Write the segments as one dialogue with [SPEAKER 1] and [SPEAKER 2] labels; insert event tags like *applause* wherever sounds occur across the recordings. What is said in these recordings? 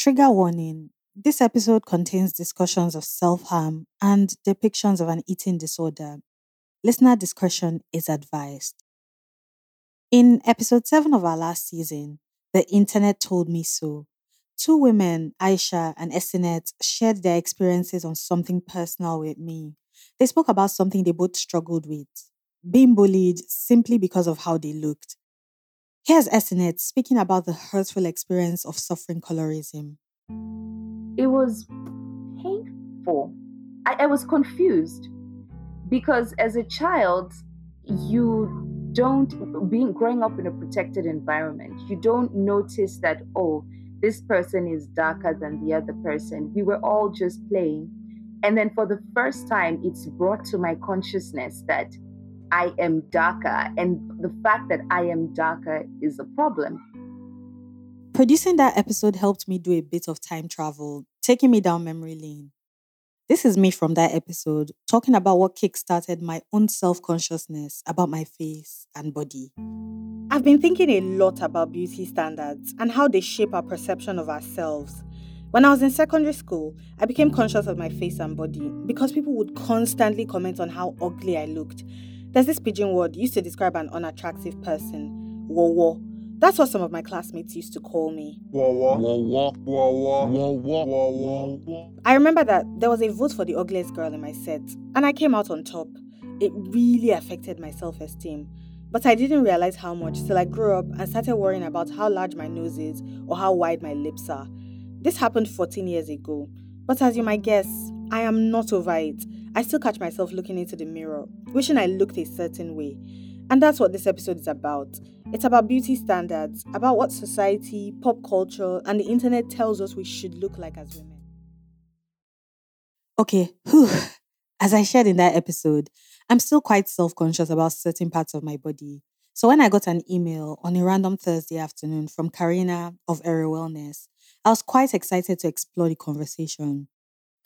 [SPEAKER 1] Trigger warning this episode contains discussions of self harm and depictions of an eating disorder. Listener discretion is advised. In episode 7 of our last season, The Internet Told Me So, two women, Aisha and Esinet, shared their experiences on something personal with me. They spoke about something they both struggled with being bullied simply because of how they looked. Here's Esinet speaking about the hurtful experience of suffering colorism.
[SPEAKER 2] It was painful. I, I was confused because as a child, you don't being growing up in a protected environment you don't notice that oh this person is darker than the other person we were all just playing and then for the first time it's brought to my consciousness that i am darker and the fact that i am darker is a problem
[SPEAKER 1] producing that episode helped me do a bit of time travel taking me down memory lane this is me from that episode talking about what kickstarted my own self consciousness about my face and body. I've been thinking a lot about beauty standards and how they shape our perception of ourselves. When I was in secondary school, I became conscious of my face and body because people would constantly comment on how ugly I looked. There's this pidgin word used to describe an unattractive person, wo wo, that's what some of my classmates used to call me. I remember that there was a vote for the ugliest girl in my set, and I came out on top. It really affected my self esteem. But I didn't realize how much till I grew up and started worrying about how large my nose is or how wide my lips are. This happened 14 years ago. But as you might guess, I am not over it. I still catch myself looking into the mirror, wishing I looked a certain way. And that's what this episode is about. It's about beauty standards, about what society, pop culture, and the internet tells us we should look like as women. Okay, whew. As I shared in that episode, I'm still quite self conscious about certain parts of my body. So when I got an email on a random Thursday afternoon from Karina of Era Wellness, I was quite excited to explore the conversation.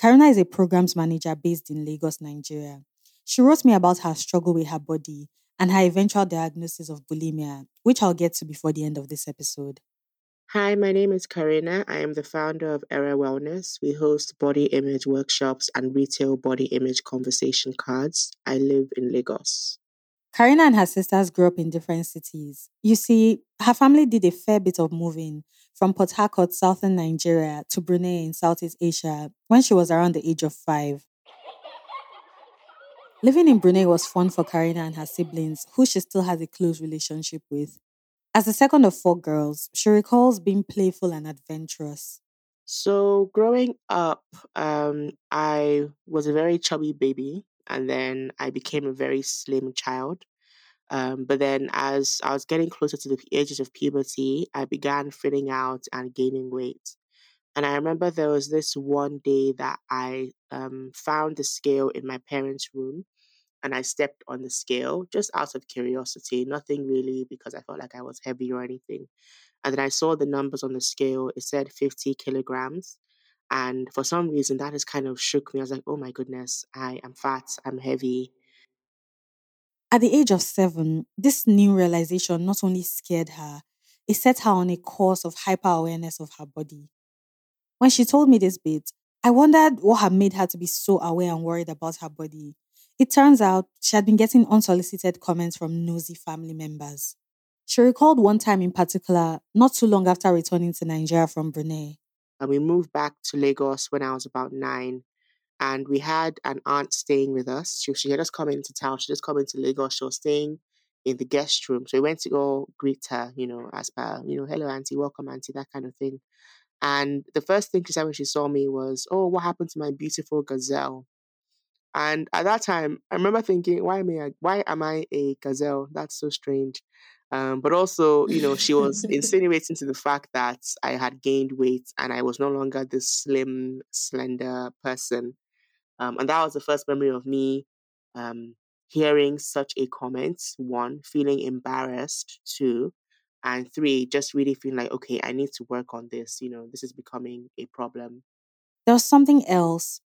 [SPEAKER 1] Karina is a programs manager based in Lagos, Nigeria. She wrote me about her struggle with her body and her eventual diagnosis of bulimia, which I'll get to before the end of this episode.
[SPEAKER 3] Hi, my name is Karina. I am the founder of Era Wellness. We host body image workshops and retail body image conversation cards. I live in Lagos.
[SPEAKER 1] Karina and her sisters grew up in different cities. You see, her family did a fair bit of moving from Port Harcourt, southern Nigeria, to Brunei in Southeast Asia when she was around the age of five. Living in Brunei was fun for Karina and her siblings, who she still has a close relationship with. As the second of four girls, she recalls being playful and adventurous.
[SPEAKER 3] So, growing up, um, I was a very chubby baby, and then I became a very slim child. Um, but then, as I was getting closer to the ages of puberty, I began filling out and gaining weight. And I remember there was this one day that I um, found the scale in my parents' room and I stepped on the scale just out of curiosity, nothing really because I felt like I was heavy or anything. And then I saw the numbers on the scale, it said 50 kilograms. And for some reason, that has kind of shook me. I was like, oh my goodness, I am fat, I'm heavy.
[SPEAKER 1] At the age of seven, this new realization not only scared her, it set her on a course of hyper awareness of her body. When she told me this bit, I wondered what had made her to be so aware and worried about her body. It turns out she had been getting unsolicited comments from nosy family members. She recalled one time in particular, not too long after returning to Nigeria from Brunei.
[SPEAKER 3] And we moved back to Lagos when I was about nine. And we had an aunt staying with us. She, she had just come into town. She just come into Lagos. She was staying in the guest room. So we went to go greet her, you know, as per, you know, hello, auntie, welcome, auntie, that kind of thing. And the first thing she said when she saw me was, oh, what happened to my beautiful gazelle? And at that time, I remember thinking, why am I, why am I a gazelle? That's so strange. Um, but also, you know, she was *laughs* insinuating to the fact that I had gained weight and I was no longer this slim, slender person. Um, and that was the first memory of me um, hearing such a comment. One, feeling embarrassed. Two, and three, just really feeling like, okay, I need to work on this. You know, this is becoming a problem.
[SPEAKER 1] There was something else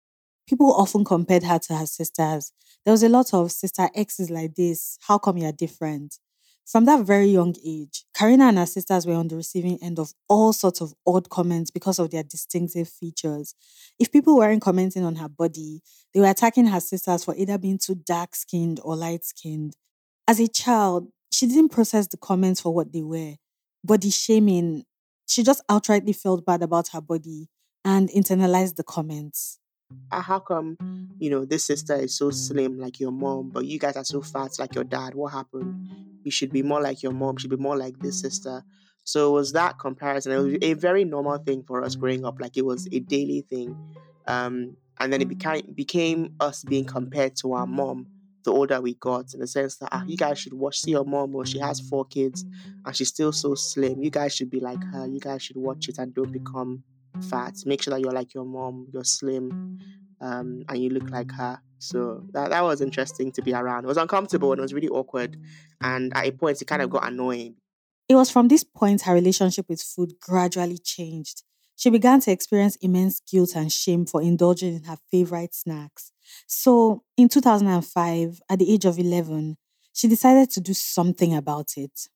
[SPEAKER 1] people often compared her to her sisters. There was a lot of sister X is like this. How come you're different? From that very young age, Karina and her sisters were on the receiving end of all sorts of odd comments because of their distinctive features. If people weren't commenting on her body, they were attacking her sisters for either being too dark skinned or light skinned. As a child, she didn't process the comments for what they were. Body shaming, she just outrightly felt bad about her body and internalized the comments.
[SPEAKER 3] "Ah, how come, you know, this sister is so slim like your mom, but you guys are so fat like your dad? What happened? You should be more like your mom, should be more like this sister. So it was that comparison. It was a very normal thing for us growing up, like it was a daily thing. Um, and then it became became us being compared to our mom the older we got, in the sense that ah, you guys should watch see your mom or she has four kids and she's still so slim. You guys should be like her. You guys should watch it and don't become fat. Make sure that you're like your mom, you're slim, um, and you look like her. So that, that was interesting to be around. It was uncomfortable and it was really awkward. And at a point, it kind of got annoying.
[SPEAKER 1] It was from this point her relationship with food gradually changed. She began to experience immense guilt and shame for indulging in her favorite snacks. So, in 2005, at the age of 11, she decided to do something about it.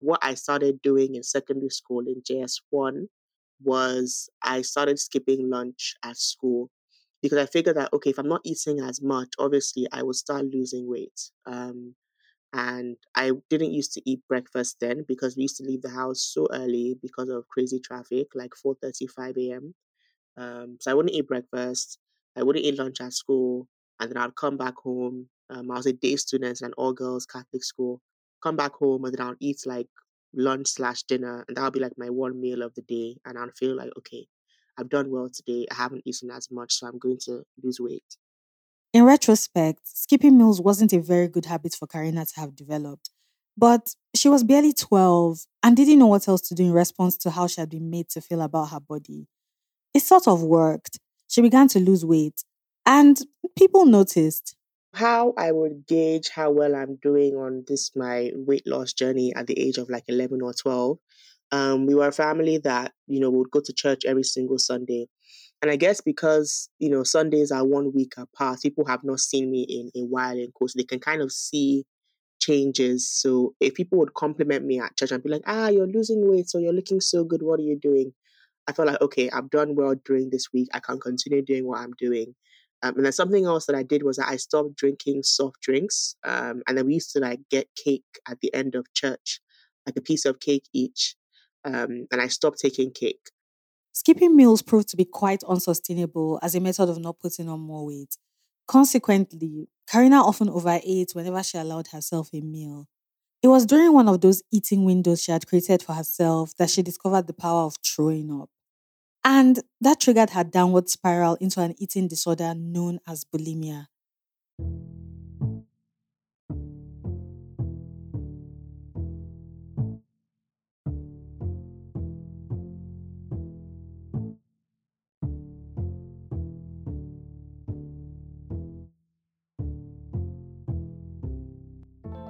[SPEAKER 3] What I started doing in secondary school in JS1 was I started skipping lunch at school because I figured that okay, if I'm not eating as much, obviously I will start losing weight. Um, and I didn't used to eat breakfast then because we used to leave the house so early because of crazy traffic, like 4:35 a.m. Um, so I wouldn't eat breakfast. I wouldn't eat lunch at school, and then I'd come back home. Um, I was a day student in an all girls Catholic school. Come back home and then I'd eat like lunch slash dinner, and that'll be like my one meal of the day. And I'll feel like, okay, I've done well today. I haven't eaten as much, so I'm going to lose weight.
[SPEAKER 1] In retrospect, skipping meals wasn't a very good habit for Karina to have developed. But she was barely 12 and didn't know what else to do in response to how she had been made to feel about her body. It sort of worked. She began to lose weight, and people noticed
[SPEAKER 3] how I would gauge how well I'm doing on this my weight loss journey at the age of like 11 or 12. Um, we were a family that, you know, would go to church every single Sunday. And I guess because, you know, Sundays are one week apart, people have not seen me in a while in course. They can kind of see changes. So if people would compliment me at church and be like, ah, you're losing weight, so you're looking so good, what are you doing? I felt like, okay, I've done well during this week. I can continue doing what I'm doing. Um, and then something else that I did was that I stopped drinking soft drinks. Um, and then we used to like get cake at the end of church, like a piece of cake each. Um, and I stopped taking cake.
[SPEAKER 1] Skipping meals proved to be quite unsustainable as a method of not putting on more weight. Consequently, Karina often overate whenever she allowed herself a meal. It was during one of those eating windows she had created for herself that she discovered the power of throwing up. And that triggered her downward spiral into an eating disorder known as bulimia.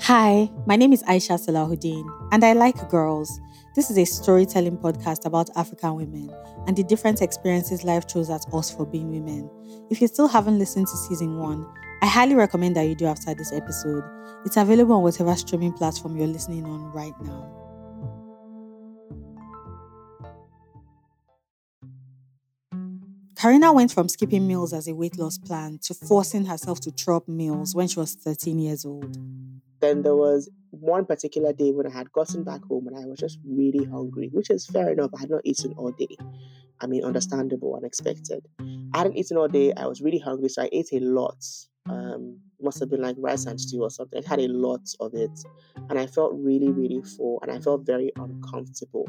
[SPEAKER 1] Hi, my name is Aisha Salaudeen, and I like girls. This is a storytelling podcast about African women and the different experiences life throws at us for being women. If you still haven't listened to season one, I highly recommend that you do after this episode. It's available on whatever streaming platform you're listening on right now. Karina went from skipping meals as a weight loss plan to forcing herself to up meals when she was 13 years old.
[SPEAKER 3] Then there was one particular day when I had gotten back home and I was just really hungry, which is fair enough. I had not eaten all day. I mean, understandable, unexpected. I hadn't eaten all day. I was really hungry, so I ate a lot. Um, must have been like rice and stew or something. I had a lot of it, and I felt really, really full, and I felt very uncomfortable.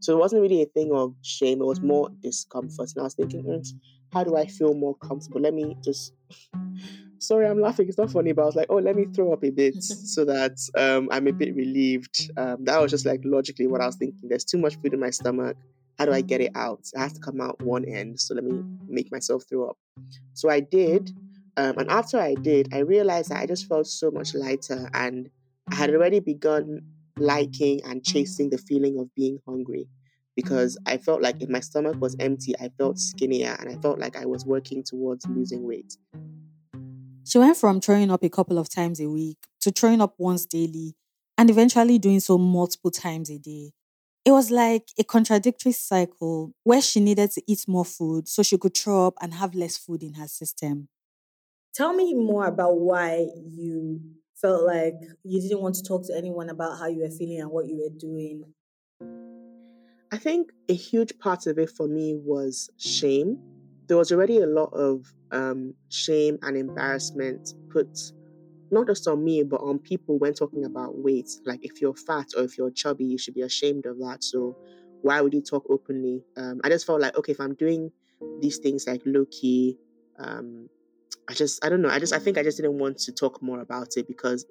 [SPEAKER 3] So it wasn't really a thing of shame; it was more discomfort. And I was thinking, mm, how do I feel more comfortable? Let me just sorry, I'm laughing. It's not funny, but I was like, oh, let me throw up a bit *laughs* so that um, I'm a bit relieved. Um, that was just like logically what I was thinking. There's too much food in my stomach. How do I get it out? It has to come out one end. So let me make myself throw up. So I did. Um, and after I did, I realized that I just felt so much lighter and I had already begun liking and chasing the feeling of being hungry because I felt like if my stomach was empty, I felt skinnier and I felt like I was working towards losing weight.
[SPEAKER 1] She went from throwing up a couple of times a week to throwing up once daily, and eventually doing so multiple times a day. It was like a contradictory cycle where she needed to eat more food so she could throw up and have less food in her system. Tell me more about why you felt like you didn't want to talk to anyone about how you were feeling and what you were doing.
[SPEAKER 3] I think a huge part of it for me was shame. There was already a lot of um, shame and embarrassment put not just on me, but on people when talking about weight. Like if you're fat or if you're chubby, you should be ashamed of that. So why would you talk openly? Um, I just felt like, okay, if I'm doing these things like low key, um, I just, I don't know. I just, I think I just didn't want to talk more about it because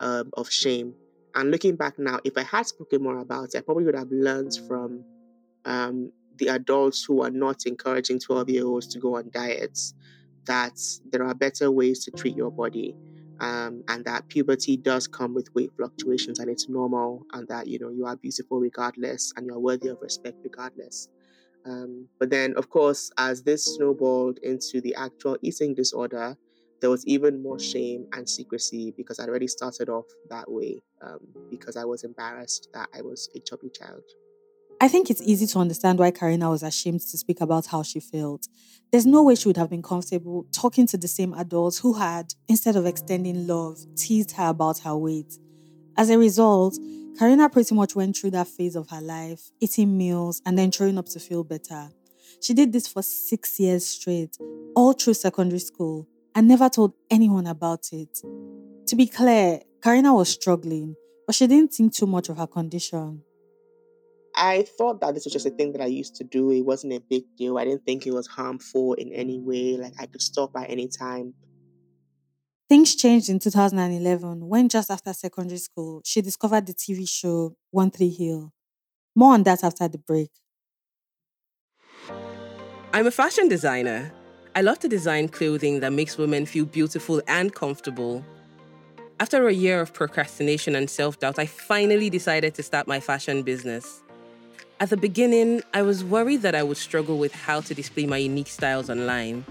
[SPEAKER 3] um, of shame. And looking back now, if I had spoken more about it, I probably would have learned from um, the adults who are not encouraging 12 year olds to go on diets that there are better ways to treat your body. Um, and that puberty does come with weight fluctuations and it's normal and that you know you are beautiful regardless and you're worthy of respect regardless um, but then of course as this snowballed into the actual eating disorder there was even more shame and secrecy because I'd already started off that way um, because I was embarrassed that I was a chubby child.
[SPEAKER 1] I think it's easy to understand why Karina was ashamed to speak about how she felt. There's no way she would have been comfortable talking to the same adults who had, instead of extending love, teased her about her weight. As a result, Karina pretty much went through that phase of her life, eating meals and then throwing up to feel better. She did this for six years straight, all through secondary school, and never told anyone about it. To be clear, Karina was struggling, but she didn't think too much of her condition.
[SPEAKER 3] I thought that this was just a thing that mm. I used to do. It wasn't a big deal. I didn't think it was harmful in any way. Like I could stop at any time.
[SPEAKER 1] Things changed in 2011 when, just after secondary school, she discovered the TV show One Tree Hill. More on that after the break.
[SPEAKER 4] I'm a fashion designer I love to design clothing that makes women feel beautiful and comfortable. After a year of procrastination and self doubt, I finally decided to start my fashion business. At the beginning, I was worried that I would struggle with how to display my unique styles online.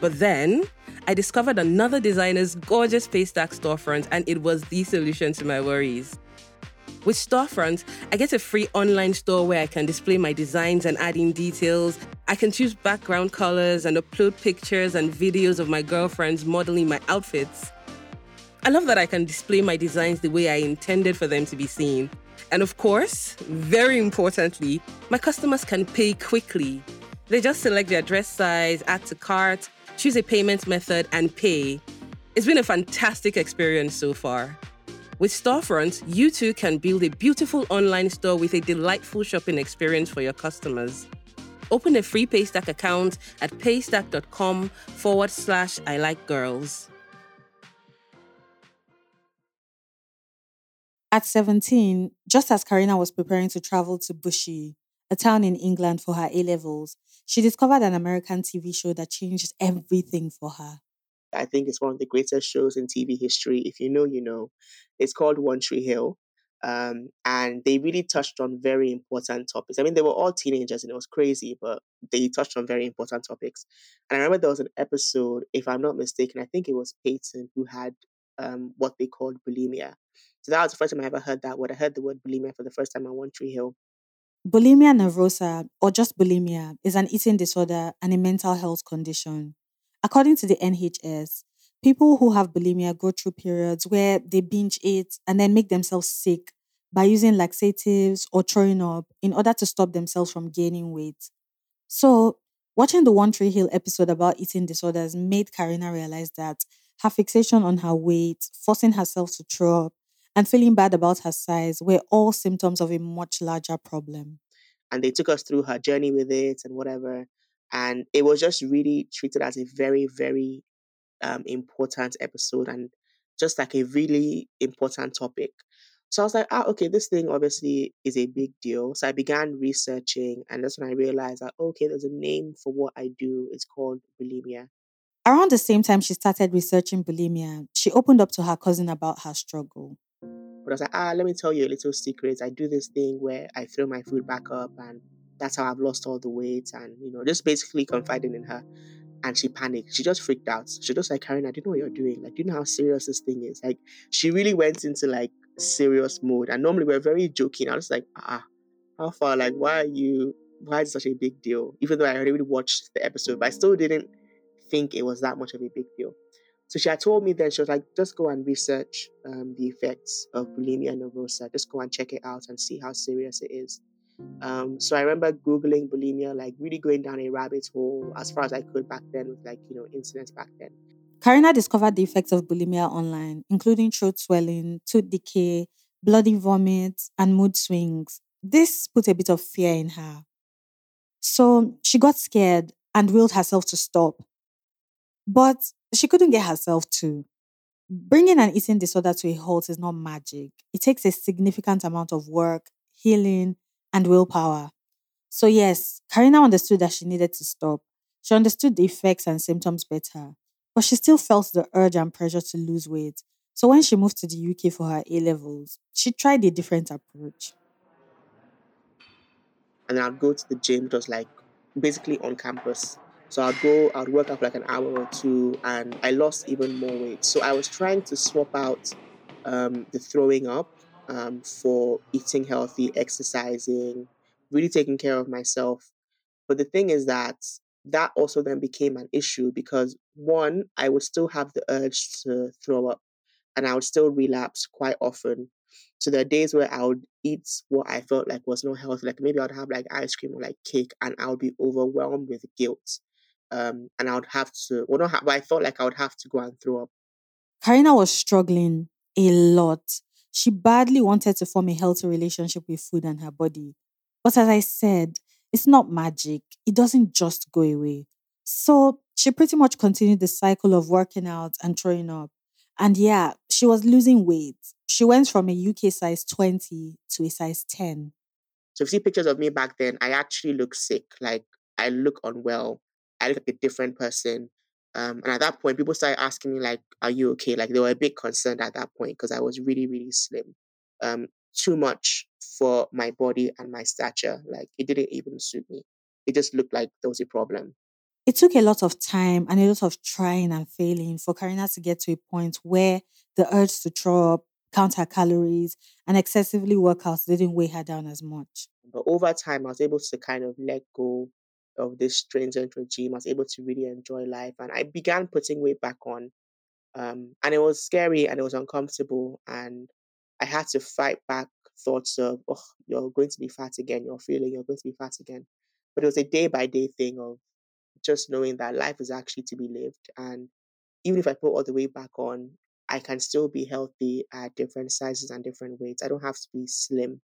[SPEAKER 4] But then, I discovered another designer's gorgeous Paystack storefront, and it was the solution to my worries. With Storefront, I get a free online store where I can display my designs and add in details. I can choose background colors and upload pictures and videos of my girlfriends modeling my outfits. I love that I can display my designs the way I intended for them to be seen. And of course, very importantly, my customers can pay quickly. They just select their dress size, add to cart, choose a payment method, and pay. It's been a fantastic experience so far. With Storefront, you too can build a beautiful online store with a delightful shopping experience for your customers. Open a free Paystack account at paystack.com forward slash I like girls.
[SPEAKER 1] At 17, just as Karina was preparing to travel to Bushey, a town in England for her A levels, she discovered an American TV show that changed everything for her.
[SPEAKER 3] I think it's one of the greatest shows in TV history. If you know, you know. It's called One Tree Hill. Um, and they really touched on very important topics. I mean, they were all teenagers and it was crazy, but they touched on very important topics. And I remember there was an episode, if I'm not mistaken, I think it was Peyton who had um, what they called bulimia. So that was the first time I ever heard that word. I heard the word bulimia for the first time on One Tree Hill.
[SPEAKER 1] Bulimia nervosa, or just bulimia, is an eating disorder and a mental health condition. According to the NHS, people who have bulimia go through periods where they binge eat and then make themselves sick by using laxatives or throwing up in order to stop themselves from gaining weight. So, watching the One Tree Hill episode about eating disorders made Karina realize that her fixation on her weight, forcing herself to throw up, and feeling bad about her size were all symptoms of a much larger problem.
[SPEAKER 3] And they took us through her journey with it and whatever. And it was just really treated as a very, very um, important episode and just like a really important topic. So I was like, ah, okay, this thing obviously is a big deal. So I began researching, and that's when I realized that, okay, there's a name for what I do. It's called bulimia.
[SPEAKER 1] Around the same time she started researching bulimia, she opened up to her cousin about her struggle.
[SPEAKER 3] But I was like, ah, let me tell you a little secret. I do this thing where I throw my food back up and that's how I've lost all the weight and you know, just basically confiding in her. And she panicked. She just freaked out. She just like, Karen, I do not know what you're doing. Like, do you know how serious this thing is? Like, she really went into like serious mode. And normally we're very joking. I was like, ah, how far? Like, why are you? Why is it such a big deal? Even though I already watched the episode, but I still didn't think it was that much of a big deal. So she had told me then, she was like, just go and research um, the effects of bulimia nervosa. Just go and check it out and see how serious it is. Um, so I remember Googling bulimia, like really going down a rabbit hole as far as I could back then with like, you know, incidents back then.
[SPEAKER 1] Karina discovered the effects of bulimia online, including throat swelling, tooth decay, bloody vomit, and mood swings. This put a bit of fear in her. So she got scared and willed herself to stop. But she couldn't get herself to. Bringing an eating disorder to a halt is not magic. It takes a significant amount of work, healing, and willpower. So, yes, Karina understood that she needed to stop. She understood the effects and symptoms better, but she still felt the urge and pressure to lose weight. So, when she moved to the UK for her A levels, she tried a different approach.
[SPEAKER 3] And I'd go to the gym, was like basically on campus. So I'd go, I'd work out for like an hour or two, and I lost even more weight. So I was trying to swap out um, the throwing up um, for eating healthy, exercising, really taking care of myself. But the thing is that that also then became an issue because one, I would still have the urge to throw up and I would still relapse quite often. So there are days where I would eat what I felt like was not healthy. Like maybe I'd have like ice cream or like cake and I would be overwhelmed with guilt. Um, and I would have to, well, not have, but I felt like I would have to go and throw up.
[SPEAKER 1] Karina was struggling a lot. She badly wanted to form a healthy relationship with food and her body. But as I said, it's not magic. It doesn't just go away. So she pretty much continued the cycle of working out and throwing up. And yeah, she was losing weight. She went from a UK size 20 to a size 10.
[SPEAKER 3] So if you see pictures of me back then, I actually look sick. Like I look unwell. I look like a different person. Um, and at that point, people started asking me like, "Are you okay?" Like they were a bit concerned at that point because I was really, really slim. Um, too much for my body and my stature. Like it didn't even suit me. It just looked like there was a problem.
[SPEAKER 1] It took a lot of time and a lot of trying and failing for Karina to get to a point where the urge to throw up, count her calories, and excessively work out didn't weigh her down as much.
[SPEAKER 3] But over time, I was able to kind of let go of this stringent regime. I was able to really enjoy life, and I began putting weight back on. Um, and it was scary and it was uncomfortable, and I had to fight back thoughts of, oh, you're going to be fat again, you're feeling you're going to be fat again. But it was a day by day thing of just knowing that life is actually to be lived. And even if I put all the weight back on, I can still be healthy at different sizes and different weights. I don't have to be slim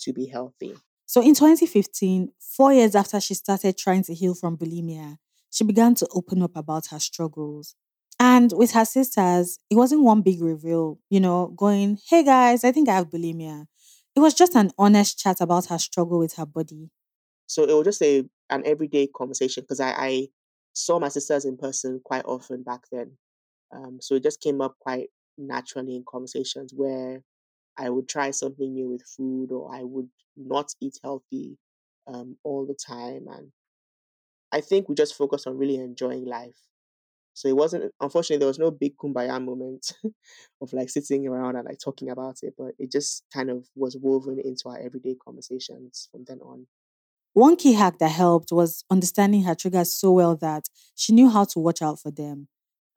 [SPEAKER 3] to be healthy.
[SPEAKER 1] So in 2015, four years after she started trying to heal from bulimia, she began to open up about her struggles. And with her sisters, it wasn't one big reveal, you know, going, hey guys, I think I have bulimia. It was just an honest chat about her struggle with her body.
[SPEAKER 3] So it was just a an everyday conversation because I, I saw my sisters in person quite often back then. Um, so it just came up quite naturally in conversations where I would try something new with food or I would not eat healthy um, all the time. And I think we just focused on really enjoying life. So it wasn't, unfortunately, there was no big kumbaya moment *laughs* of like sitting around and like talking about it, but it just kind of was woven into our everyday conversations from then on.
[SPEAKER 1] One key hack that helped was understanding her triggers so well that she knew how to watch out for them.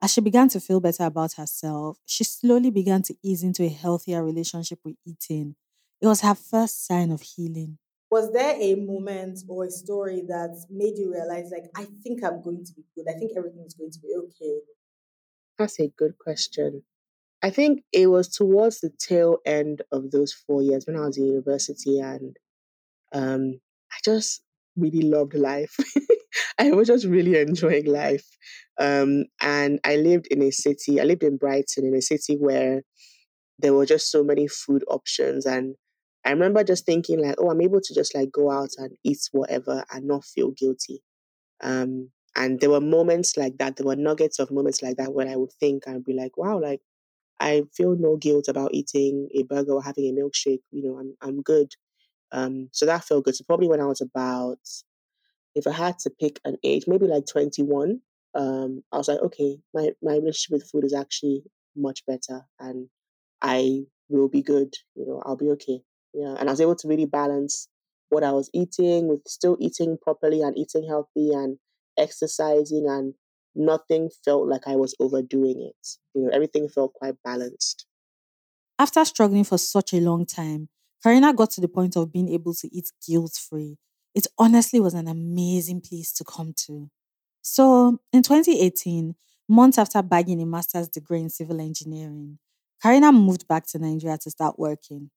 [SPEAKER 1] As she began to feel better about herself, she slowly began to ease into a healthier relationship with eating. It was her first sign of healing.
[SPEAKER 5] Was there a moment or a story that made you realize, like, I think I'm going to be good? I think everything is going to be okay?
[SPEAKER 3] That's a good question. I think it was towards the tail end of those four years when I was in university, and um, I just really loved life. *laughs* I was just really enjoying life. Um, and I lived in a city, I lived in Brighton, in a city where there were just so many food options. And I remember just thinking, like, oh, I'm able to just like go out and eat whatever and not feel guilty. Um, and there were moments like that, there were nuggets of moments like that where I would think and be like, wow, like I feel no guilt about eating a burger or having a milkshake. You know, I'm I'm good. Um, so that felt good. So probably when I was about, if I had to pick an age, maybe like 21, um, I was like, okay, my, my relationship with food is actually much better. And I we'll be good. You know, I'll be okay. Yeah. And I was able to really balance what I was eating with still eating properly and eating healthy and exercising and nothing felt like I was overdoing it. You know, everything felt quite balanced.
[SPEAKER 1] After struggling for such a long time, Karina got to the point of being able to eat guilt free. It honestly was an amazing place to come to. So, in 2018, months after bagging a master's degree in civil engineering, Karina moved back to Nigeria to start working.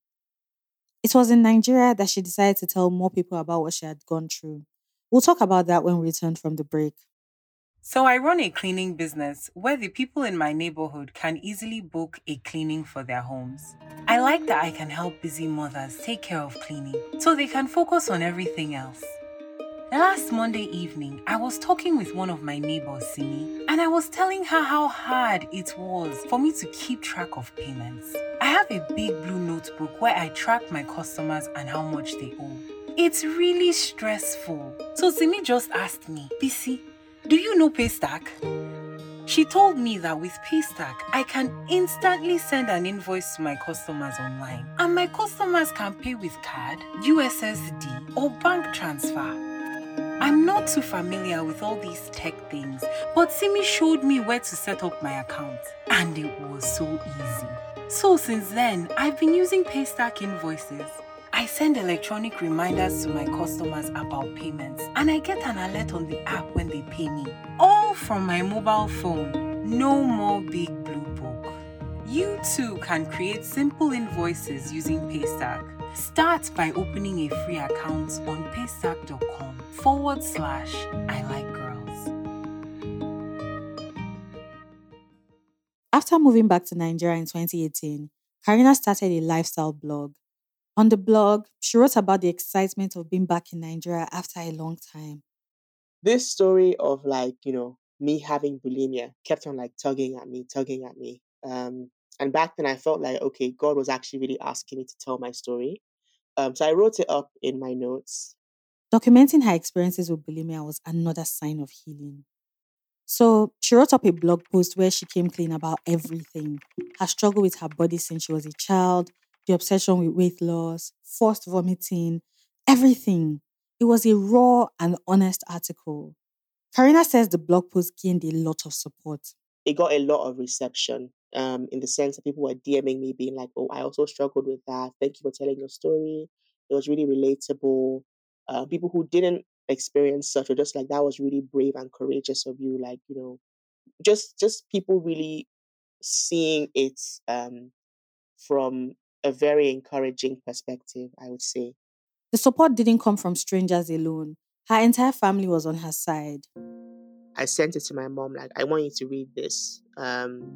[SPEAKER 1] It was in Nigeria that she decided to tell more people about what she had gone through. We'll talk about that when we return from the break.
[SPEAKER 6] So, I run a cleaning business where the people in my neighborhood can easily book a cleaning for their homes. I like that I can help busy mothers take care of cleaning so they can focus on everything else. Last Monday evening, I was talking with one of my neighbors, Simi, and I was telling her how hard it was for me to keep track of payments. I have a big blue notebook where I track my customers and how much they owe. It's really stressful. So Simi just asked me, Bisi, do you know Paystack? She told me that with Paystack, I can instantly send an invoice to my customers online, and my customers can pay with card, USSD, or bank transfer. I'm not too familiar with all these tech things, but Simi showed me where to set up my account, and it was so easy. So since then, I've been using Paystack invoices. I send electronic reminders to my customers about payments, and I get an alert on the app when they pay me. All from my mobile phone. No more big blue book. You too can create simple invoices using Paystack. Start by opening a free account on paystack.com forward slash I like girls.
[SPEAKER 1] After moving back to Nigeria in 2018, Karina started a lifestyle blog. On the blog, she wrote about the excitement of being back in Nigeria after a long time.
[SPEAKER 3] This story of like, you know, me having bulimia kept on like tugging at me, tugging at me. Um, and back then I felt like, okay, God was actually really asking me to tell my story. Um, so I wrote it up in my notes.
[SPEAKER 1] Documenting her experiences with bulimia was another sign of healing. So she wrote up a blog post where she came clean about everything her struggle with her body since she was a child, the obsession with weight loss, forced vomiting, everything. It was a raw and honest article. Karina says the blog post gained a lot of support.
[SPEAKER 3] It got a lot of reception um, in the sense that people were DMing me, being like, "Oh, I also struggled with that. Thank you for telling your story. It was really relatable." Uh, people who didn't experience such were just like, "That was really brave and courageous of you." Like, you know, just just people really seeing it um, from a very encouraging perspective. I would say.
[SPEAKER 1] The support didn't come from strangers alone. Her entire family was on her side.
[SPEAKER 3] I sent it to my mom, like, I want you to read this. Um,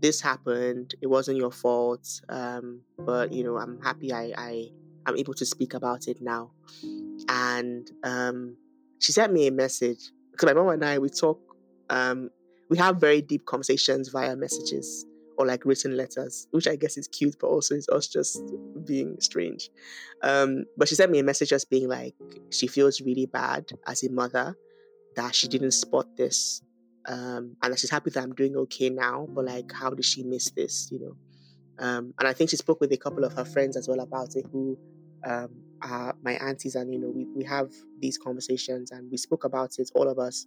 [SPEAKER 3] this happened. It wasn't your fault. Um, but you know, I'm happy I, I I'm able to speak about it now. And um, she sent me a message because my mom and I we talk. Um, we have very deep conversations via messages or like written letters, which I guess is cute, but also is us just being strange. Um, but she sent me a message just being like, she feels really bad as a mother that she didn't spot this. Um, and that she's happy that I'm doing okay now, but like, how did she miss this, you know? Um, and I think she spoke with a couple of her friends as well about it who um, are my aunties, and you know, we, we have these conversations and we spoke about it, all of us.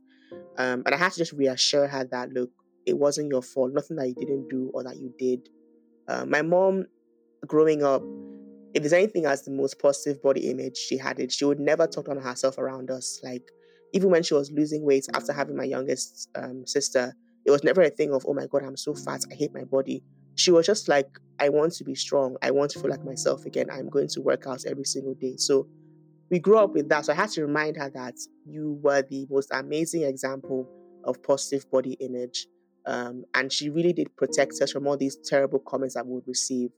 [SPEAKER 3] Um, and I had to just reassure her that, look, it wasn't your fault, nothing that you didn't do or that you did. Uh, my mom, growing up, if there's anything as the most positive body image she had it, she would never talk on herself around us. Like, even when she was losing weight after having my youngest um, sister, it was never a thing of, oh my God, I'm so fat, I hate my body. She was just like, I want to be strong, I want to feel like myself again, I'm going to work out every single day. So we grew up with that. So I had to remind her that you were the most amazing example of positive body image. Um, and she really did protect us from all these terrible comments that we would receive.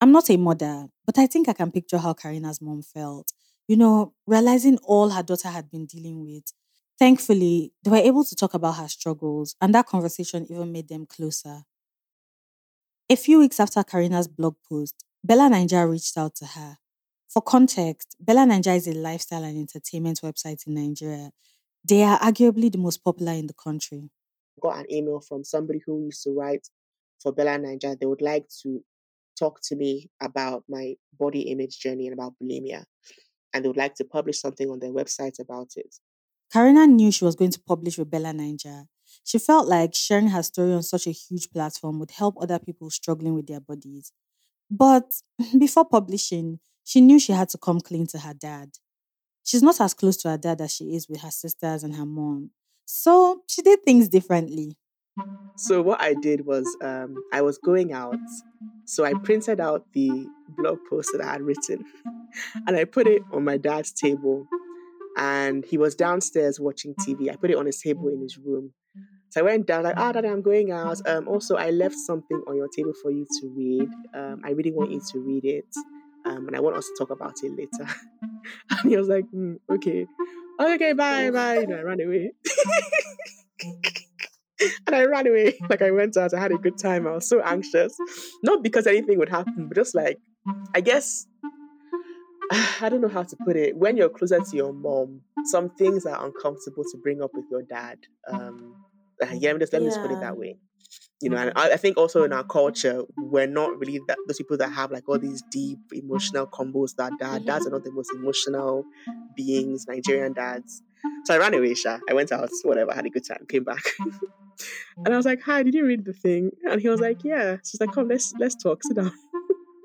[SPEAKER 1] I'm not a mother, but I think I can picture how Karina's mom felt. You know, realizing all her daughter had been dealing with. Thankfully, they were able to talk about her struggles, and that conversation even made them closer. A few weeks after Karina's blog post, Bella Naija reached out to her. For context, Bella Naija is a lifestyle and entertainment website in Nigeria. They are arguably the most popular in the country.
[SPEAKER 3] Got an email from somebody who used to write for Bella Naija, they would like to talk to me about my body image journey and about bulimia. And they would like to publish something on their website about it.
[SPEAKER 1] Karina knew she was going to publish with Bella Naija. She felt like sharing her story on such a huge platform would help other people struggling with their bodies. But *laughs* before publishing, she knew she had to come clean to her dad. She's not as close to her dad as she is with her sisters and her mom. So she did things differently.
[SPEAKER 3] So what I did was um, I was going out, so I printed out the blog post that I had written, *laughs* and I put it on my dad's table. And he was downstairs watching TV. I put it on his table in his room. So I went down like, ah, daddy, I'm going out. Um, also, I left something on your table for you to read. Um, I really want you to read it, um, and I want us to talk about it later. *laughs* and he was like, mm, okay, okay, bye, bye. And I ran away. *laughs* and I ran away. Like I went out, I had a good time. I was so anxious. Not because anything would happen, but just like I guess *sighs* I don't know how to put it. When you're closer to your mom, some things are uncomfortable to bring up with your dad. Um yeah, just let me just put it that way. You know, mm. and I, I think also in our mm. culture, we're not really that, those people that have like all these deep emotional combos that dad. Mm-hmm. Dads are not the most emotional beings, Nigerian dads. So I ran away, Sha. I went out, whatever, had a good time, came back. *laughs* and I was like, Hi, did you read the thing? And he was like, Yeah. She's like, Come, let's let's talk, sit down.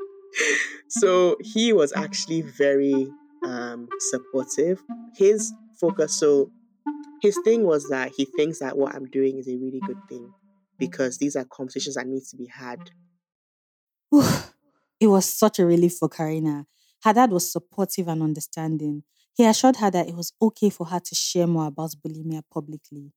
[SPEAKER 3] *laughs* so he was actually very um supportive. His focus, so his thing was that he thinks that what I'm doing is a really good thing because these are conversations that need to be had.
[SPEAKER 1] it was such a relief for Karina. Her dad was supportive and understanding. He assured her that it was okay for her to share more about bulimia publicly.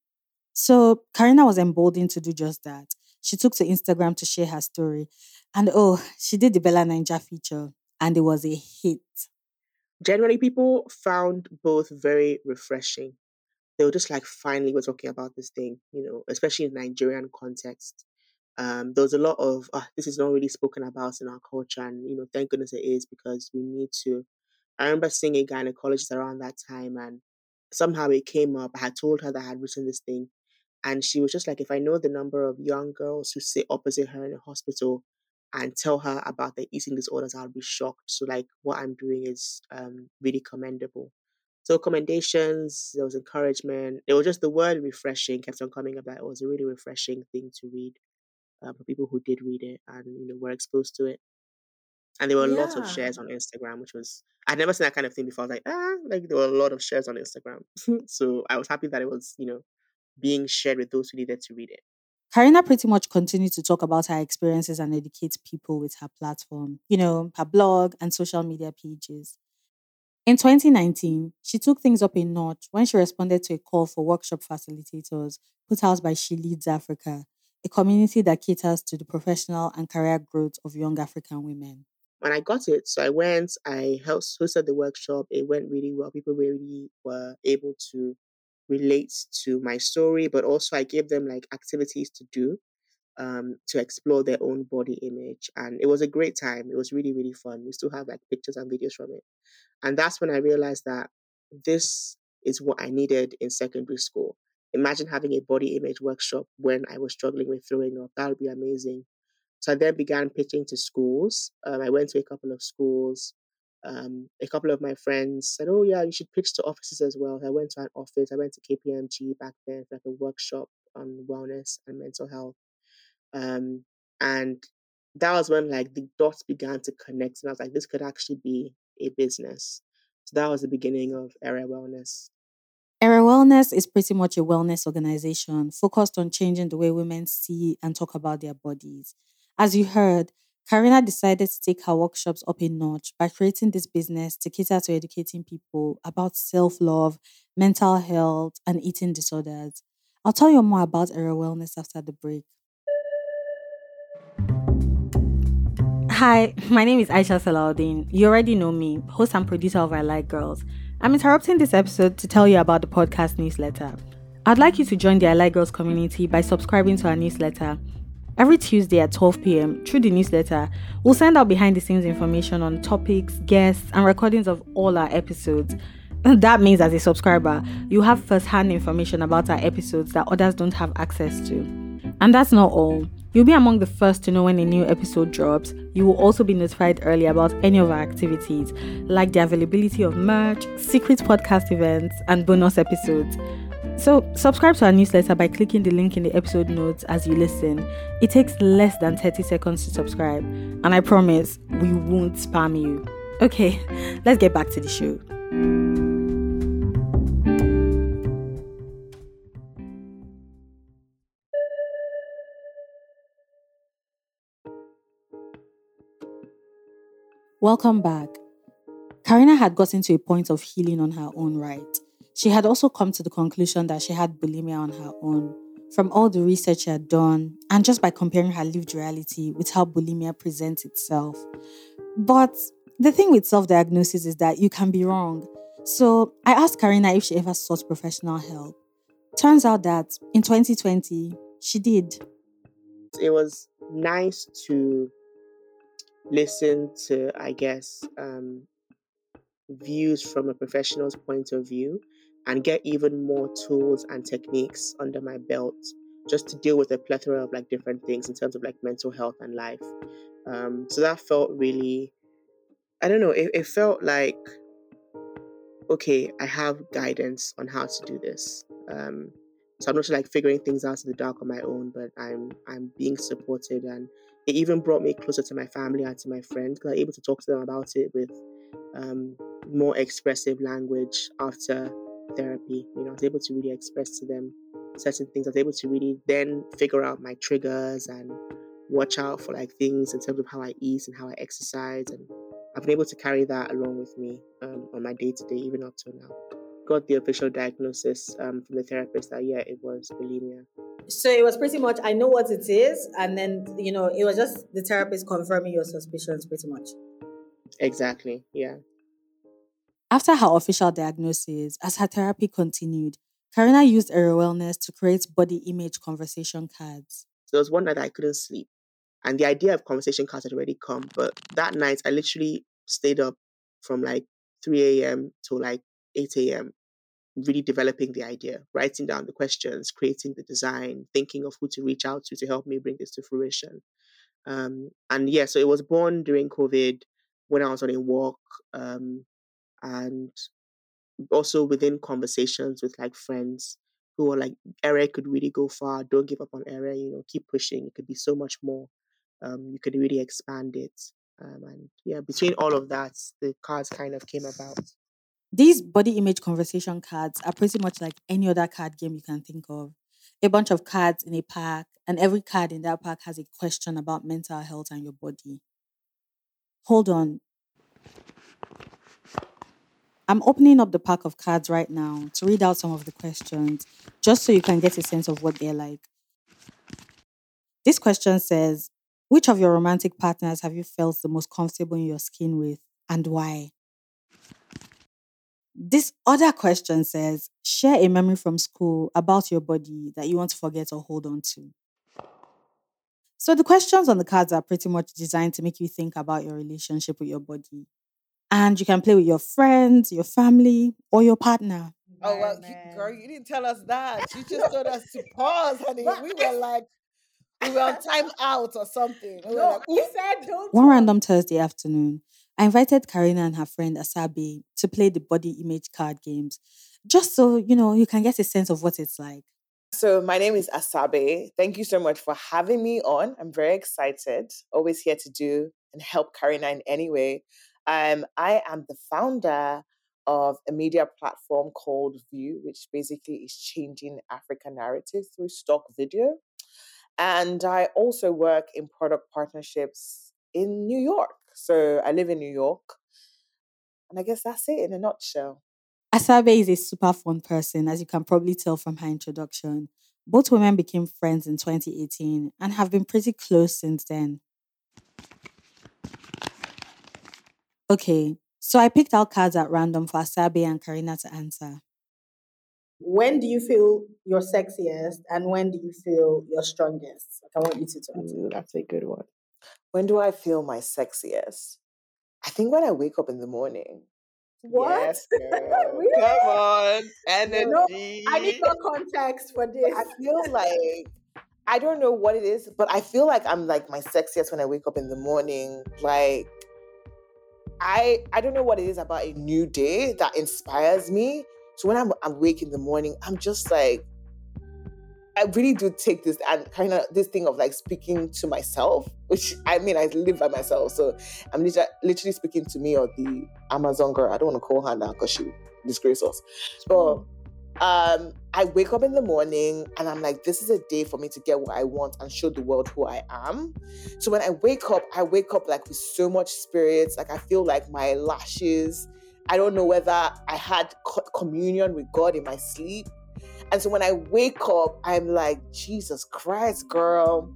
[SPEAKER 1] So Karina was emboldened to do just that. She took to Instagram to share her story. And oh, she did the Bella Naija feature, and it was a hit.
[SPEAKER 3] Generally, people found both very refreshing. They were just like, finally, we're talking about this thing, you know, especially in Nigerian context. Um, there was a lot of, uh, this is not really spoken about in our culture. And, you know, thank goodness it is because we need to I remember seeing a gynecologist around that time, and somehow it came up. I had told her that I had written this thing, and she was just like, if I know the number of young girls who sit opposite her in a hospital and tell her about their eating disorders, I'll be shocked. So, like, what I'm doing is um, really commendable. So, commendations, there was encouragement. It was just the word refreshing kept on coming about. It was a really refreshing thing to read uh, for people who did read it and, you know, were exposed to it. And there were lots of shares on Instagram, which was I'd never seen that kind of thing before. I was like, ah, like there were a lot of shares on Instagram. *laughs* so I was happy that it was, you know, being shared with those who needed to read it.
[SPEAKER 1] Karina pretty much continued to talk about her experiences and educate people with her platform, you know, her blog and social media pages. In 2019, she took things up a notch when she responded to a call for workshop facilitators put out by She Leads Africa, a community that caters to the professional and career growth of young African women
[SPEAKER 3] when I got it, so I went, I hosted the workshop. It went really well. People really were able to relate to my story, but also I gave them like activities to do um, to explore their own body image. And it was a great time. It was really, really fun. We still have like pictures and videos from it. And that's when I realized that this is what I needed in secondary school. Imagine having a body image workshop when I was struggling with throwing up. That would be amazing. So I then began pitching to schools. Um, I went to a couple of schools. Um, a couple of my friends said, "Oh yeah, you should pitch to offices as well." I went to an office. I went to KPMG back then like a workshop on wellness and mental health. Um, and that was when like the dots began to connect, and I was like, "This could actually be a business." So that was the beginning of Era Wellness.
[SPEAKER 1] Era Wellness is pretty much a wellness organization focused on changing the way women see and talk about their bodies. As you heard, Karina decided to take her workshops up a notch by creating this business to cater to educating people about self love, mental health, and eating disorders. I'll tell you more about Era Wellness after the break. Hi, my name is Aisha Salaudeen. You already know me, host and producer of I Like Girls. I'm interrupting this episode to tell you about the podcast newsletter. I'd like you to join the I Like Girls community by subscribing to our newsletter. Every Tuesday at 12 pm through the newsletter, we'll send out behind the scenes information on topics, guests, and recordings of all our episodes. *laughs* That means, as a subscriber, you have first hand information about our episodes that others don't have access to. And that's not all. You'll be among the first to know when a new episode drops. You will also be notified early about any of our activities, like the availability of merch, secret podcast events, and bonus episodes. So, subscribe to our newsletter by clicking the link in the episode notes as you listen. It takes less than 30 seconds to subscribe, and I promise we won't spam you. Okay, *laughs* let's get back to the show. Welcome back. Karina had gotten to a point of healing on her own right. She had also come to the conclusion that she had bulimia on her own from all the research she had done and just by comparing her lived reality with how bulimia presents itself. But the thing with self diagnosis is that you can be wrong. So I asked Karina if she ever sought professional help. Turns out that in 2020, she did.
[SPEAKER 3] It was nice to listen to, I guess, um, views from a professional's point of view and get even more tools and techniques under my belt just to deal with a plethora of like different things in terms of like mental health and life. Um, so that felt really, I don't know, it, it felt like, okay, I have guidance on how to do this. Um, so I'm not like figuring things out in the dark on my own, but I'm I'm being supported, and it even brought me closer to my family and to my friends because I was able to talk to them about it with um, more expressive language after therapy. You know, I was able to really express to them certain things. I was able to really then figure out my triggers and watch out for like things in terms of how I eat and how I exercise. And I've been able to carry that along with me um, on my day to day, even up till now. Got the official diagnosis um, from the therapist that yeah, it was bulimia.
[SPEAKER 5] So it was pretty much I know what it is, and then you know it was just the therapist confirming your suspicions, pretty much.
[SPEAKER 3] Exactly. Yeah.
[SPEAKER 1] After her official diagnosis, as her therapy continued, Karina used Aero Wellness to create body image conversation cards.
[SPEAKER 3] So there was one night I couldn't sleep, and the idea of conversation cards had already come. But that night, I literally stayed up from like 3 a.m. to like 8 a.m. Really developing the idea, writing down the questions, creating the design, thinking of who to reach out to to help me bring this to fruition. Um, and yeah, so it was born during COVID when I was on a walk. Um, and also within conversations with like friends who are like area could really go far don't give up on area you know keep pushing it could be so much more um you could really expand it um, and yeah between all of that the cards kind of came about
[SPEAKER 1] These body image conversation cards are pretty much like any other card game you can think of. A bunch of cards in a pack, and every card in that pack has a question about mental health and your body. Hold on. I'm opening up the pack of cards right now to read out some of the questions, just so you can get a sense of what they're like. This question says Which of your romantic partners have you felt the most comfortable in your skin with, and why? This other question says Share a memory from school about your body that you want to forget or hold on to. So, the questions on the cards are pretty much designed to make you think about your relationship with your body. And you can play with your friends, your family, or your partner.
[SPEAKER 7] Oh well, you, girl, you didn't tell us that. You *laughs* just told us to pause, honey. We were like, we were on *laughs* time out or something. We
[SPEAKER 5] No,
[SPEAKER 7] like,
[SPEAKER 5] you said don't.
[SPEAKER 1] One
[SPEAKER 5] talk.
[SPEAKER 1] random Thursday afternoon, I invited Karina and her friend Asabe to play the body image card games, just so you know you can get a sense of what it's like.
[SPEAKER 7] So my name is Asabe. Thank you so much for having me on. I'm very excited. Always here to do and help Karina in any way. Um, I am the founder of a media platform called View, which basically is changing African narrative through stock video. And I also work in product partnerships in New York. So I live in New York. And I guess that's it in a nutshell.
[SPEAKER 1] Asabe is a super fun person, as you can probably tell from her introduction. Both women became friends in 2018 and have been pretty close since then. Okay, so I picked out cards at random for Asabe and Karina to answer.
[SPEAKER 5] When do you feel your sexiest, and when do you feel your strongest? Like, I want you to to answer.
[SPEAKER 3] Ooh, that's a good one
[SPEAKER 7] When do I feel my sexiest? I think when I wake up in the morning.
[SPEAKER 5] What?
[SPEAKER 7] Yes. *laughs*
[SPEAKER 5] Really?
[SPEAKER 7] Come on. Energy.
[SPEAKER 5] No, I need more context for this.
[SPEAKER 7] I feel like I don't know what it is, but I feel like I'm like my sexiest when I wake up in the morning. Like I I don't know what it is about a new day that inspires me. So when I'm awake in the morning, I'm just like I really do take this and kind of this thing of like speaking to myself, which I mean, I live by myself. So I'm literally, literally speaking to me or the Amazon girl. I don't want to call her now because she disgrace us. But um, I wake up in the morning and I'm like, this is a day for me to get what I want and show the world who I am. So when I wake up, I wake up like with so much spirit. Like I feel like my lashes. I don't know whether I had co- communion with God in my sleep and so when I wake up, I'm like, Jesus Christ, girl.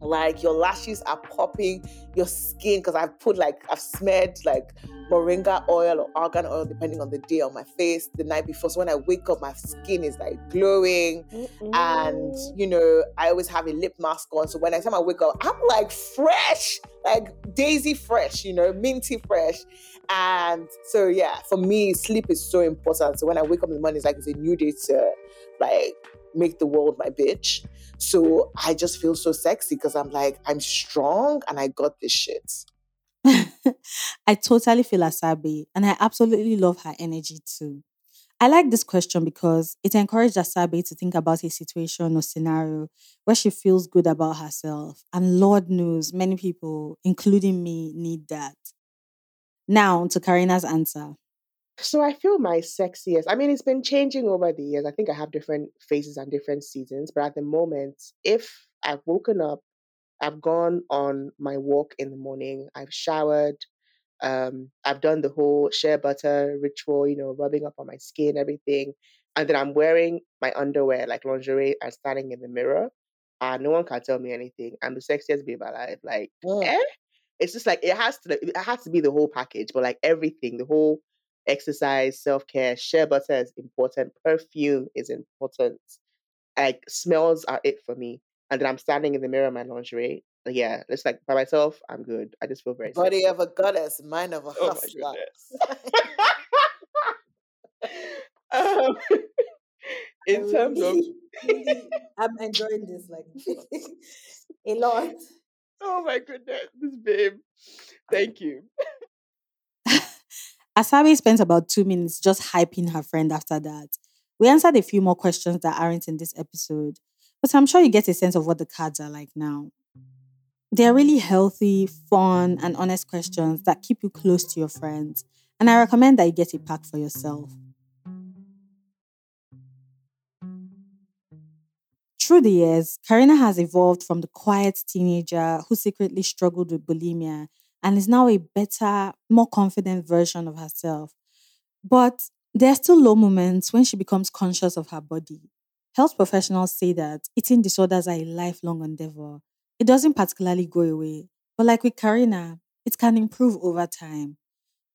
[SPEAKER 7] Like your lashes are popping, your skin, because I've put like, I've smeared like moringa oil or argan oil, depending on the day, on my face the night before. So when I wake up, my skin is like glowing. Mm-mm. And, you know, I always have a lip mask on. So when I time I wake up, I'm like fresh, like daisy fresh, you know, minty fresh. And so, yeah, for me, sleep is so important. So when I wake up in the morning, it's like it's a new day to like make the world my bitch. So I just feel so sexy because I'm like, I'm strong and I got this shit. *laughs*
[SPEAKER 1] I totally feel Asabe and I absolutely love her energy too. I like this question because it encouraged Asabe to think about a situation or scenario where she feels good about herself. And Lord knows many people, including me, need that. Now to Karina's answer.
[SPEAKER 3] So I feel my sexiest. I mean, it's been changing over the years. I think I have different phases and different seasons, but at the moment, if I've woken up, I've gone on my walk in the morning, I've showered, um, I've done the whole shea butter ritual, you know, rubbing up on my skin, everything, and then I'm wearing my underwear like lingerie and standing in the mirror. And no one can tell me anything. I'm the sexiest babe alive. Like, eh? It's just like it has to. It has to be the whole package, but like everything, the whole exercise, self care, shea butter is important, perfume is important. Like smells are it for me. And then I'm standing in the mirror in my lingerie. Yeah, it's like by myself, I'm good. I just feel very
[SPEAKER 7] body sexy. of a goddess, mind of a oh hustler. *laughs*
[SPEAKER 3] um, *laughs* in terms of
[SPEAKER 5] I'm enjoying this like *laughs* a lot.
[SPEAKER 3] Oh my goodness, this babe. Thank you. *laughs*
[SPEAKER 1] Asabe spent about two minutes just hyping her friend after that. We answered a few more questions that aren't in this episode, but I'm sure you get a sense of what the cards are like now. They're really healthy, fun, and honest questions that keep you close to your friends, and I recommend that you get a pack for yourself. Through the years, Karina has evolved from the quiet teenager who secretly struggled with bulimia and is now a better, more confident version of herself. But there are still low moments when she becomes conscious of her body. Health professionals say that eating disorders are a lifelong endeavor. It doesn't particularly go away, but like with Karina, it can improve over time.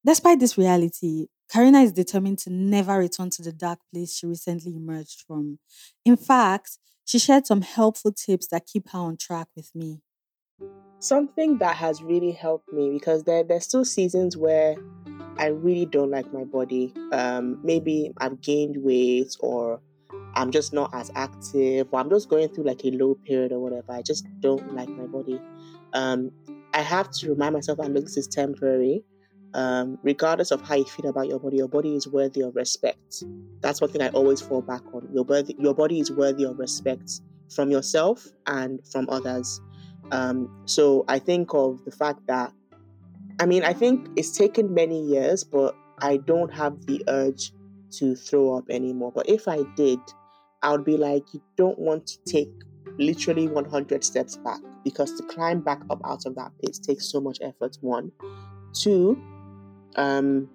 [SPEAKER 1] Despite this reality, Karina is determined to never return to the dark place she recently emerged from. In fact, she shared some helpful tips that keep her on track with me
[SPEAKER 3] something that has really helped me because there there's still seasons where I really don't like my body. Um, maybe I've gained weight or I'm just not as active or I'm just going through like a low period or whatever. I just don't like my body. Um, I have to remind myself that this is temporary. Um, regardless of how you feel about your body, your body is worthy of respect. That's one thing I always fall back on. Your body, your body is worthy of respect from yourself and from others. Um, so I think of the fact that, I mean, I think it's taken many years, but I don't have the urge to throw up anymore. But if I did, I would be like, you don't want to take literally 100 steps back because to climb back up out of that pit takes so much effort. One, two, um,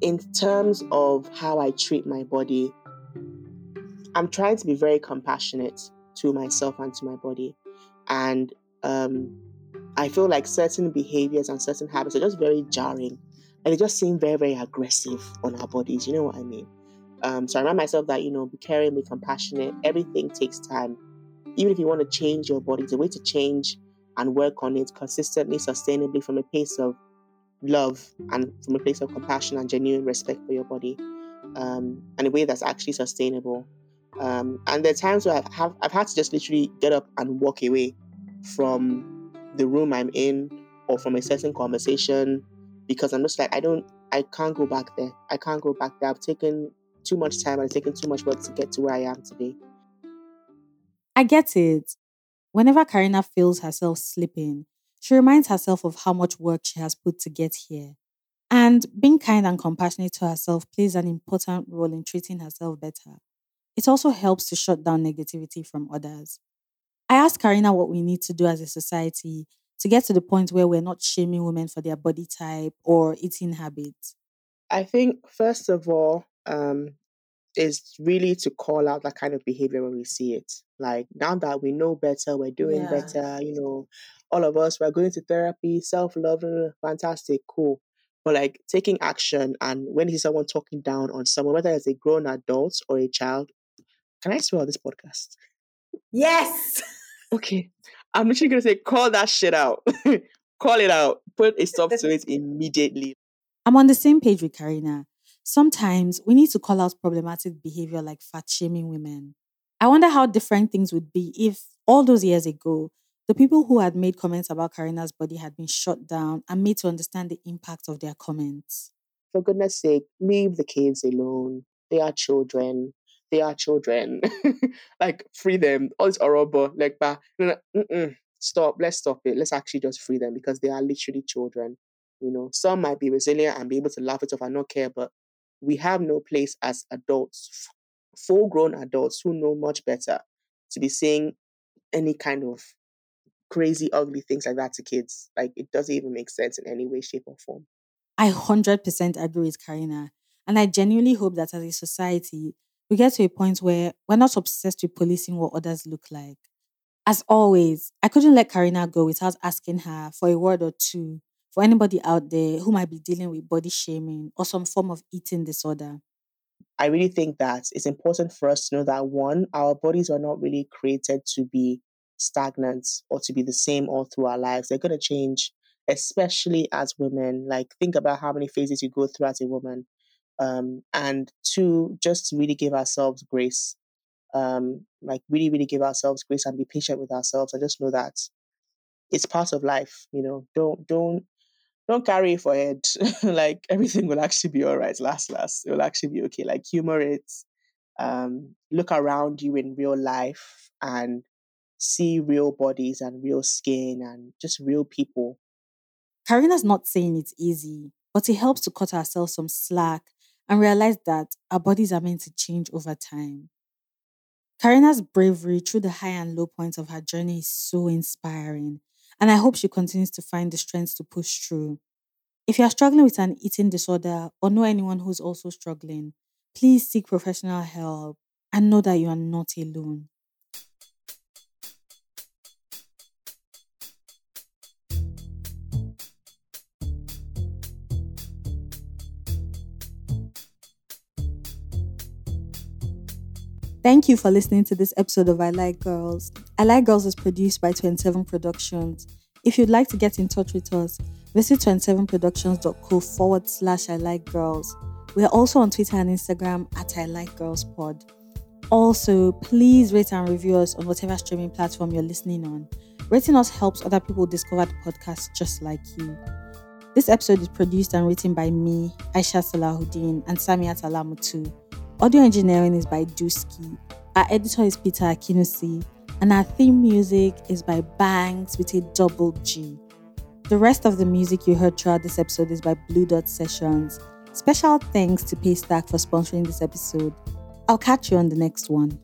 [SPEAKER 3] in terms of how I treat my body, I'm trying to be very compassionate to myself and to my body. And um, I feel like certain behaviors and certain habits are just very jarring and they just seem very, very aggressive on our bodies. You know what I mean? Um, so I remind myself that, you know, be caring, be compassionate. Everything takes time. Even if you want to change your body, the way to change and work on it consistently, sustainably from a place of love and from a place of compassion and genuine respect for your body um, and a way that's actually sustainable. Um, and there are times where I've, have, I've had to just literally get up and walk away from the room I'm in or from a certain conversation because I'm just like, I don't, I can't go back there. I can't go back there. I've taken too much time. I've taken too much work to get to where I am today.
[SPEAKER 1] I get it. Whenever Karina feels herself slipping, she reminds herself of how much work she has put to get here. And being kind and compassionate to herself plays an important role in treating herself better. It also helps to shut down negativity from others. I asked Karina what we need to do as a society to get to the point where we're not shaming women for their body type or eating habits?
[SPEAKER 3] I think, first of all, um, is really to call out that kind of behavior when we see it. Like now that we know better, we're doing
[SPEAKER 5] Yeah.
[SPEAKER 3] better, you know, all of us, we're going to therapy, self love, fantastic, cool. But like taking action and when you see someone talking down on someone, whether it's a grown adult or a child, can I swear on this podcast?
[SPEAKER 5] Yes.
[SPEAKER 3] Okay. I'm literally gonna say, call that shit out. *laughs* call it out. Put a stop to it *laughs* immediately.
[SPEAKER 1] I'm on the same page with Karina. Sometimes we need to call out problematic behavior like fat shaming women. I wonder how different things would be if all those years ago, the people who had made comments about Karina's body had been shut down and made to understand the impact of their comments.
[SPEAKER 3] For goodness sake, leave the kids alone. They are children. They are children. *laughs* like free them. All this horrible. Like, bah, no, no, stop. Let's stop it. Let's actually just free them because they are literally children. You know, some might be resilient and be able to laugh it off and not care, but we have no place as adults, full grown adults who know much better, to be saying any kind of crazy, ugly things like that to kids. Like, it doesn't even make sense in any way, shape, or form.
[SPEAKER 1] I 100% agree with Karina. And I genuinely hope that as a society, we get to a point where we're not obsessed with policing what others look like. As always, I couldn't let Karina go without asking her for a word or two for anybody out there who might be dealing with body shaming or some form of eating disorder.
[SPEAKER 3] I really think that it's important for us to know that one, our bodies are not really created to be stagnant or to be the same all through our lives. They're going to change, especially as women. Like, think about how many phases you go through as a woman. Um, and two, just really give ourselves grace. Um, like, really, really give ourselves grace and be patient with ourselves. I just know that it's part of life. You know, don't, don't, don't carry it for head. *laughs* like everything will actually be all right. Last, last, it will actually be okay. Like humor it. Um, look around you in real life and see real bodies and real skin and just real people.
[SPEAKER 1] Karina's not saying it's easy, but it helps to cut ourselves some slack and realize that our bodies are meant to change over time. Karina's bravery through the high and low points of her journey is so inspiring, and I hope she continues to find the strength to push through. If you are struggling with an eating disorder or know anyone who's also struggling, please seek professional help and know that you are not alone. Thank you for listening to this episode of I Like Girls. I Like Girls is produced by 27 Productions. If you'd like to get in touch with us, visit 27productions.co forward slash I Like Girls. We are also on Twitter and Instagram at I Like Girls Pod. Also, please rate and review us on whatever streaming platform you're listening on. Rating us helps other people discover the podcast just like you. This episode is produced and written by me, Aisha Salaudeen, and Samiat Alamutu. Audio engineering is by Dusky. Our editor is Peter Akinusi, and our theme music is by Banks with a double G. The rest of the music you heard throughout this episode is by Blue Dot Sessions. Special thanks to Paystack for sponsoring this episode. I'll catch you on the next one.